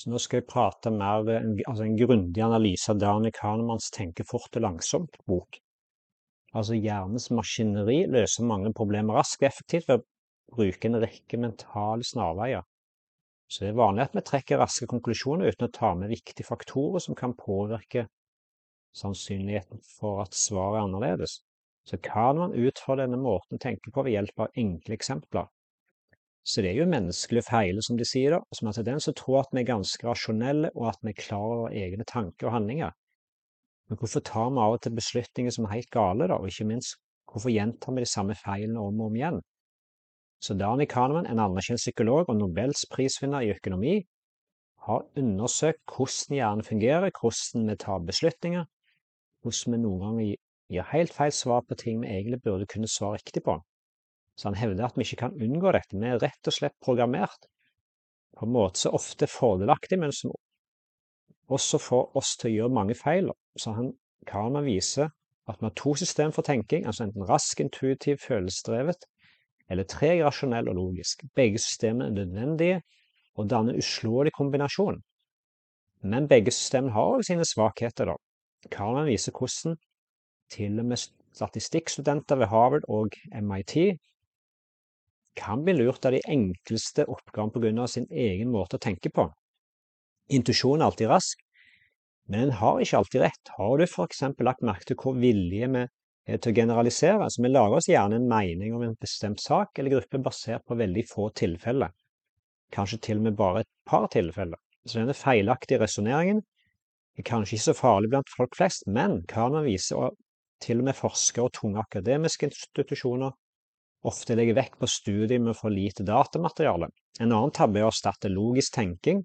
Så nå skal jeg prate mer en, altså en grundig analyse av Daniel Kahnemans Tenke fort og langsomt-bok. Altså hjernens maskineri løser mange problemer raskt og effektivt ved å bruke en rekke mentale snarveier. Så det er vanlig at vi trekker raske konklusjoner uten å ta med viktige faktorer som kan påvirke sannsynligheten for at svaret er annerledes. Så kan man utfordre denne måten å tenke på ved hjelp av enkle eksempler. Så det er jo menneskelige feil, som de sier, da, som har tendens til å tro at vi er ganske rasjonelle, og at vi er klar over egne tanker og handlinger. Men hvorfor tar vi av og til beslutninger som er helt gale, da, og ikke minst, hvorfor gjentar vi de samme feilene om og om igjen? Så Dani Kahneman, en anerkjent psykolog og Nobels prisvinner i økonomi, har undersøkt hvordan hjernen fungerer, hvordan vi tar beslutninger, hvordan vi noen ganger gir helt feil svar på ting vi egentlig burde kunne svare riktig på. Så han hevder at vi ikke kan unngå dette. Vi er rett og slett programmert på en måte som ofte fordelaktig, men som også får oss til å gjøre mange feil. Så han Kahneman viser at vi har to system for tenking, altså enten rask, intuitiv, følelsesdrevet, eller treg, rasjonell og logisk. Begge systemene er nødvendige og danner uslåelig kombinasjon. Men begge systemene har også sine svakheter. da. Kahneman viser hvordan til og med statistikkstudenter ved Harvard og MIT kan bli lurt av de enkleste oppgavene pga. sin egen måte å tenke på. Intuisjon er alltid rask, men en har ikke alltid rett. Har du f.eks. lagt merke til hvor villige vi er til å generalisere? Så vi lager oss gjerne en mening om en bestemt sak eller gruppe basert på veldig få tilfeller. Kanskje til og med bare et par tilfeller. Så denne feilaktige resonneringen er kanskje ikke så farlig blant folk flest, men kan man vise til og med forskere og tunge akademiske institusjoner ofte legger vekt på studier med for lite datamateriale. En annen tabbe er å erstatte logisk tenking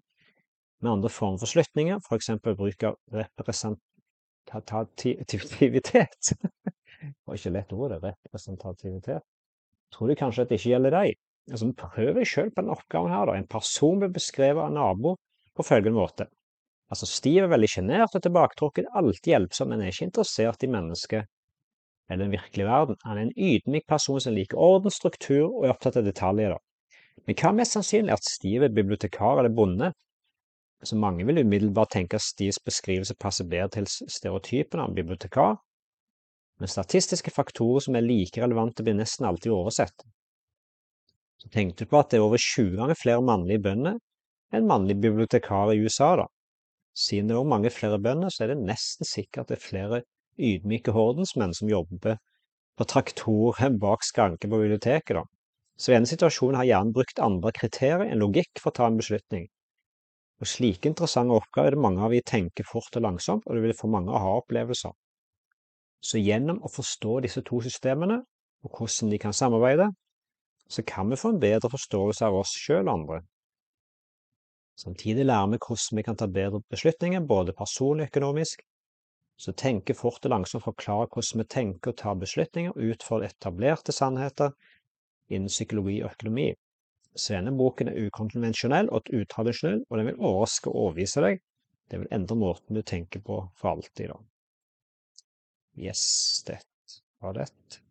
med andre former for slutninger, f.eks. bruk av representativitet. det var ikke lett ord, det. Representativitet. Tror du kanskje at det ikke gjelder deg? Altså, Prøv deg sjøl på denne oppgaven. her. Da. En person blir beskrevet av en nabo på følgende måte. Altså, Stiv er veldig sjenert og tilbaketrukket, alltid hjelpsom, men er ikke interessert i mennesket eller den virkelige verden. Han er en ydmyk person som liker orden, struktur og er opptatt av detaljer. Da. Men hva er mest sannsynlig at Steve er bibliotekar eller bonde? Så mange vil umiddelbart tenke at Steves beskrivelse passer bedre til stereotypen av en bibliotekar, men statistiske faktorer som er like relevante, blir nesten alltid oversett. Så tenkte du på at det er over 20 ganger flere mannlige bønder enn mannlige bibliotekarer i USA, da. Siden det er mange flere bønder, så er det nesten sikkert at det er flere ydmyke hordensmenn som jobber på traktoren bak skranken på biblioteket. Da. Så i denne situasjonen har hjernen brukt andre kriterier enn logikk for å ta en beslutning. Og Slike interessante oppgaver er det mange av vi tenker fort og langsomt, og det vil få mange aha-opplevelser. Så gjennom å forstå disse to systemene, og hvordan de kan samarbeide, så kan vi få en bedre forståelse av oss sjøl og andre. Samtidig lærer vi hvordan vi kan ta bedre beslutninger, både personlig og økonomisk, så tenke fort og langsomt forklare hvordan vi tenker og tar beslutninger ut fra etablerte sannheter innen psykologi og økonomi. Så denne boken er ukonvensjonell og utradisjonell, og den vil overraske og overvise deg. Det vil endre måten du tenker på for alltid. da. Yes, det var det.